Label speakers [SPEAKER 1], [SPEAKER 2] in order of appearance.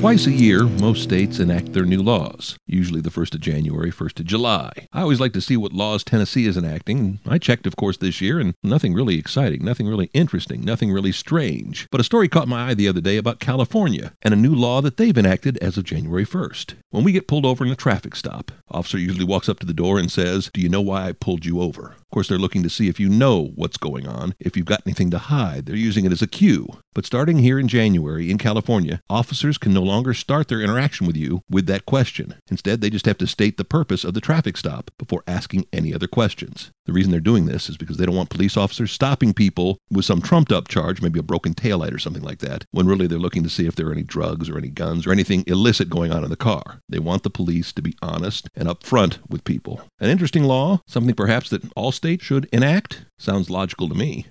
[SPEAKER 1] Twice a year, most states enact their new laws, usually the 1st of January, 1st of July. I always like to see what laws Tennessee is enacting. I checked, of course, this year, and nothing really exciting, nothing really interesting, nothing really strange. But a story caught my eye the other day about California and a new law that they've enacted as of January 1st. When we get pulled over in a traffic stop, officer usually walks up to the door and says, Do you know why I pulled you over? Of course, they're looking to see if you know what's going on, if you've got anything to hide. They're using it as a cue. But starting here in January in California, officers can no longer start their interaction with you with that question. Instead, they just have to state the purpose of the traffic stop before asking any other questions. The reason they're doing this is because they don't want police officers stopping people with some trumped up charge, maybe a broken taillight or something like that, when really they're looking to see if there are any drugs or any guns or anything illicit going on in the car. They want the police to be honest and upfront with people. An interesting law, something perhaps that all states should enact? Sounds logical to me.